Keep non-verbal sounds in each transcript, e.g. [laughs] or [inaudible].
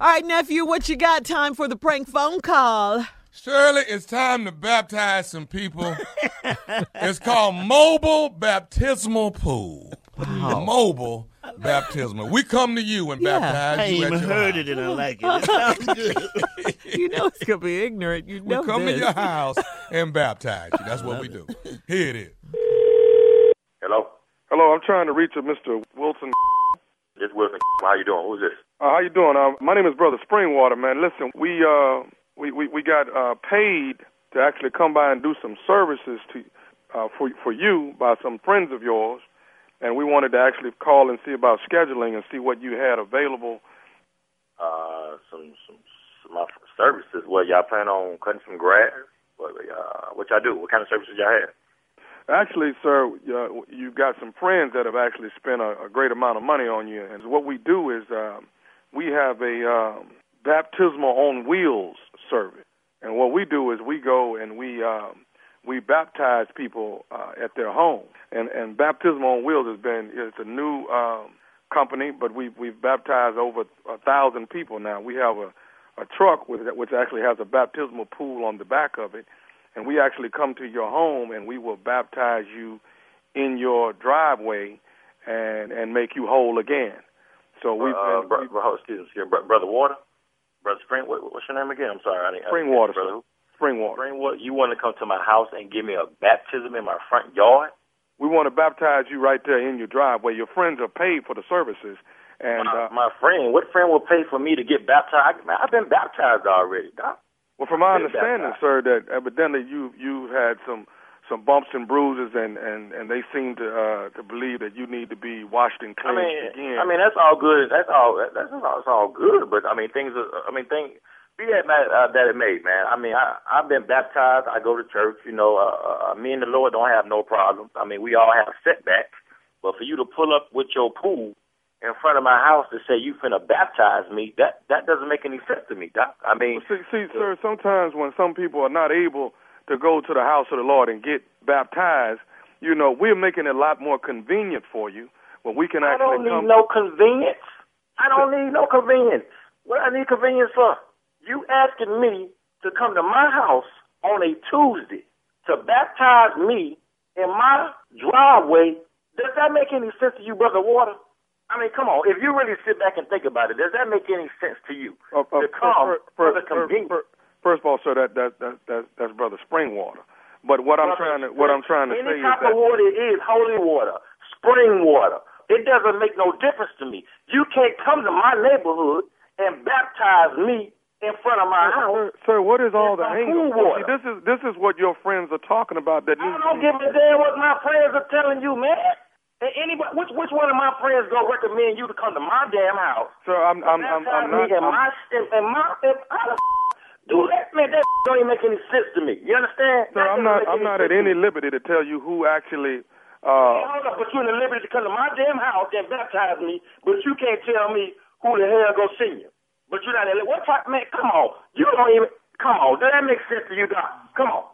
All right, nephew, what you got? Time for the prank phone call. Shirley, it's time to baptize some people. it's called Mobile Baptismal Pool. Mobile Baptismal. We come to you and Yeah. baptize I ain't you at even your heard house. it and I like it. It sounds good. [laughs] You know it's gonna be ignorant. You know We come this. to your house and baptize you. That's what we do. Here it is. Hello, Hello, I'm trying to reach a Mr. Wilson. Is Wilson. [laughs] How you doing? Who's this? Uh, how you doing? Uh, my name is Brother Springwater, man. Listen, we uh we we, we got uh paid to actually come by and do some services to uh for for you by some friends of yours, and we wanted to actually call and see about scheduling and see what you had available. Uh, some some, some my services. What y'all plan on cutting some grass? What uh, what y'all do? What kind of services y'all have? Actually, sir, uh, you've got some friends that have actually spent a, a great amount of money on you, and what we do is um, we have a um, baptismal on wheels service, and what we do is we go and we um, we baptize people uh, at their home, and and baptismal on wheels has been it's a new um, company, but we've we've baptized over a thousand people now. We have a a truck with which actually has a baptismal pool on the back of it, and we actually come to your home and we will baptize you in your driveway and and make you whole again. So we've uh, been, bro, we've- bro, excuse me, brother Water, brother Spring. What, what's your name again? I'm sorry, I didn't. I Springwater, brother. who? spring water. Springwater. You want to come to my house and give me a baptism in my front yard? We want to baptize you right there in your driveway. Your friends are paid for the services, and my, uh, my friend, what friend will pay for me to get baptized? Man, I've been baptized already, doc. Well, from my understanding, sir, that evidently you you had some some bumps and bruises, and and and they seem to uh to believe that you need to be washed and I mean, again. I mean that's all good. That's all. That's all. That's all good. But I mean, things. Are, I mean, things. Be that uh, that it may, man. I mean, I I've been baptized. I go to church. You know, uh, uh, me and the Lord don't have no problems. I mean, we all have setbacks. But for you to pull up with your pool in front of my house to say you finna baptize me, that that doesn't make any sense to me, Doc. I mean, See, see, uh, sir, sometimes when some people are not able to go to the house of the Lord and get baptized, you know, we're making it a lot more convenient for you when we can actually. I don't need no convenience. I don't need no convenience. What I need convenience for? You asking me to come to my house on a Tuesday to baptize me in my driveway. Does that make any sense to you, brother Water? I mean, come on. If you really sit back and think about it, does that make any sense to you? Uh, uh, to come fir- for fir- the fir- convenience. fir- First of all, sir, that that that, that that's brother Springwater. But what I'm trying to what I'm trying to say is that any type of water is holy water, spring water. It doesn't make no difference to me. You can't come to my neighborhood and baptize me in front of my house. Sir, sir, what is all the some hang cool See, this is this is what your friends are talking about. That I don't give a damn what my friends are telling you, man. And anybody, which which one of my friends gonna recommend you to come to my damn house? Sir, I'm I'm I'm, I'm not. I'm- my in my in, how the do that, man? That [laughs] don't even make any sense to me. You understand? Sir, I'm doesn't I'm not at any liberty to tell you who actually. Hey, Uh, hold up, but you're in the liberty to come to my damn house and baptize me, but you can't tell me who the hell go see you. But you're not in what type man? Come on, you don't even come on. Does that make sense to you, Doc? Come on,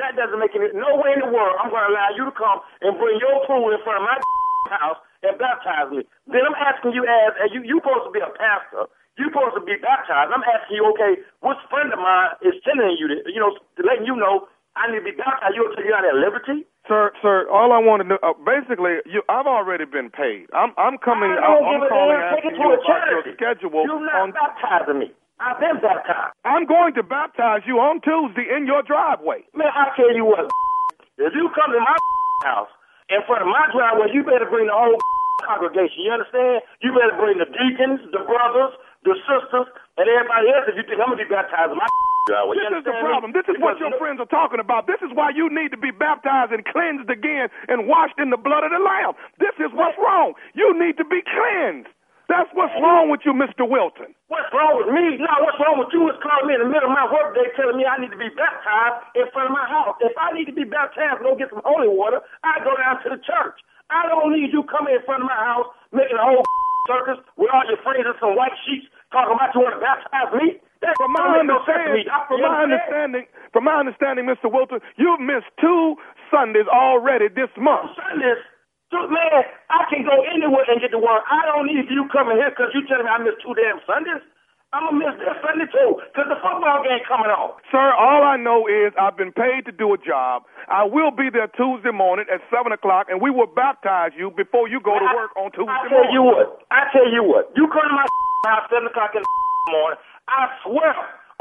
that doesn't make any. No way in the world I'm going to allow you to come and bring your pool in front of my [laughs] house and baptize me. Then I'm asking you as, as you you supposed to be a pastor. You supposed to be baptized. I'm asking you, okay, which friend of mine is sending you, to, you know, to letting you know I need to be baptized? You take you out at liberty? Sir, sir, all I want to know, uh, basically, you, I've already been paid. I'm, I'm coming. I I'm, give a calling. Take asking it to you a about your schedule. You're not on, baptizing me. I've been baptized. I'm going to baptize you on Tuesday in your driveway. Man, I tell you what, if you come to my [laughs] house in front of my driveway, you better bring the whole [laughs] congregation. You understand? You better bring the deacons, the brothers, the sisters, and everybody else if you think I'm going to be baptized in my [laughs] driveway. This You is the understand me? problem. This is what your friends are talking about. This is why you need to be baptized and cleansed again and washed in the blood of the Lamb. This is what's wrong. You need to be cleansed. That's what's wrong with you, Mr. Wilton. What's wrong with me? No, what's wrong with you is calling me in the middle of my workday telling me I need to be baptized in front of my house. If I need to be baptized and go get some holy water, I go down to the church. I don't need you coming in front of my house making a whole [laughs] circus with all your friends and some white sheets talking about you want to baptize me. That From my make no sense to me. understanding, from my understanding, from my understanding, Mr. Wilton, you've missed two Sundays already this month. Sundays, man, I can go anywhere and get the word. I don't need you coming here because you telling me I missed two damn Sundays. I'm gonna miss this Sunday too, cause the football game coming on. Sir, all I know is I've been paid to do a job. I will be there Tuesday morning at seven o'clock, and we will baptize you before you go to work on Tuesday I tell morning. you what. I tell you what. You come to my [laughs] house seven o'clock in the [laughs] morning. I swear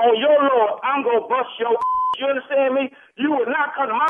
on your Lord, I'm gonna bust your. [laughs] You understand me? You will not come to my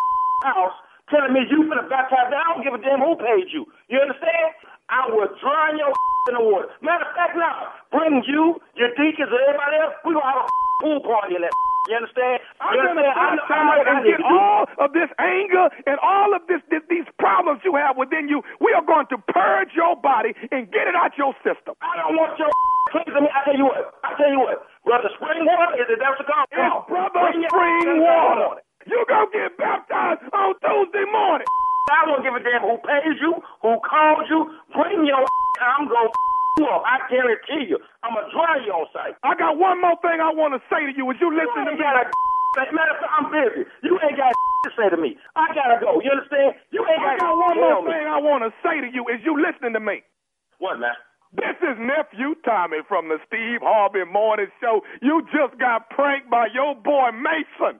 house telling me you finna baptize me. I don't give a damn who paid you. You understand? I will drown your [laughs] in the water. Matter of fact, now bring you, your deacons, and everybody else. We gonna have a [laughs] pool party in that. [laughs] You understand? I'm you going understand? to I know- I baptize and get all of this anger and all of this, this these problems you have within you. We are going to purge your body and get it out your system. I don't want your please me. I tell you what. I tell you what. Brother Spring Water is it that's the call? It's brother spring water. You gonna get baptized on Tuesday morning. I don't give a damn who pays you, who called you. Bring your I'm gonna you up. I guarantee you. I'm gonna dry you on site. I got one more thing I want to say to you. As you You listen to ain't me, got a matter of fact, I'm busy. You ain't got to say to me. I gotta go. You understand? You ain't I got got one more me. thing I want to say to you. Is you listening to me. What, man? This is nephew Tommy from the Steve Harvey Morning Show. You just got pranked by your boy Mason.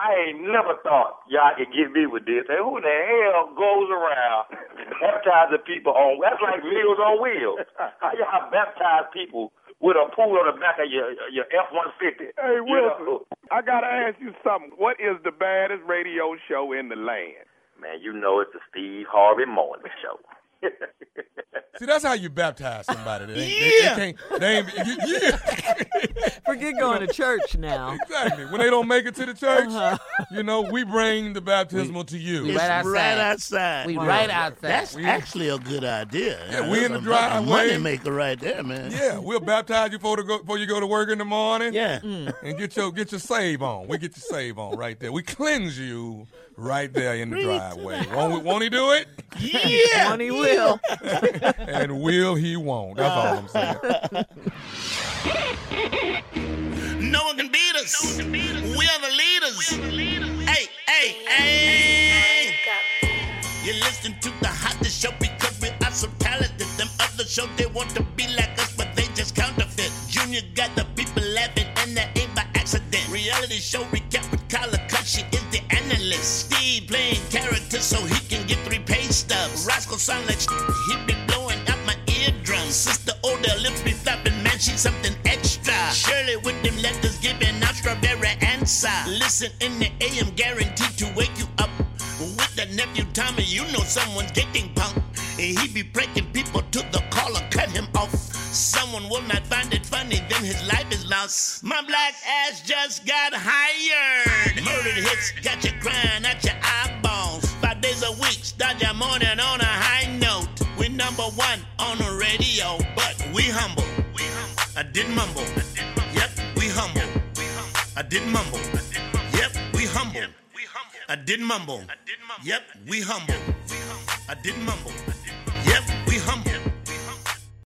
I ain't never thought y'all could get me with this. Hey, who the hell goes around [laughs] baptizing people on? That's like Meals on Wheels. How y'all baptize people with a pool on the back of your your F one fifty? Hey Wilson, I gotta ask you something. What is the baddest radio show in the land? Man, you know it's the Steve Harvey Morning Show. [laughs] See, that's how you baptize somebody. They, Yeah. they, they can't. They ain't, you, yeah. [laughs] Forget going to church now. exactly. When they don't make it to the church, Uh-huh. you know, we bring the baptismal to you. It's Right outside. right outside. We right outside. That's We- actually a good idea. Yeah, we in the driveway. Money maker right there, man. Yeah, we'll baptize you before, to go, before you go to work in the morning. Yeah. And get your get your save on. We get your save on right there. We cleanse you right there in the driveway. Won't, won't he do it? Yeah. One he will. [laughs] And will he won't. That's all I'm saying. No one can beat us. We are the leaders. Hey, hey, hey. You're listening to the hottest show because we are so talented. Them other shows, they want to be like us, but they just counterfeit. Junior got the people laughing, and that ain't by accident. Reality show recap with Kyla, cause she is the analyst. Steve playing characters so he can get three pay stubs. Roscoe sound like he be blowing out my eardrums. Sister Odell lips be flapping, man, she's something extra. Shirley with them letters giving out strawberry answer. Listen in the AM, guaranteed to wake you up. With the nephew Tommy, you know someone's getting. And he be breaking people to the collar, cut him off. Someone will not find it funny, then his life is lost. My black ass just got hired. Murdered hits got you crying at your eyeballs. Start your morning on a high note. We number one on the radio, but we humble. We humble. I didn't mumble. Yep, we humble. we humble I didn't mumble. Yep, we humble. we humble I didn't mumble. Yep, we humble. I didn't mumble. Yep, we humble.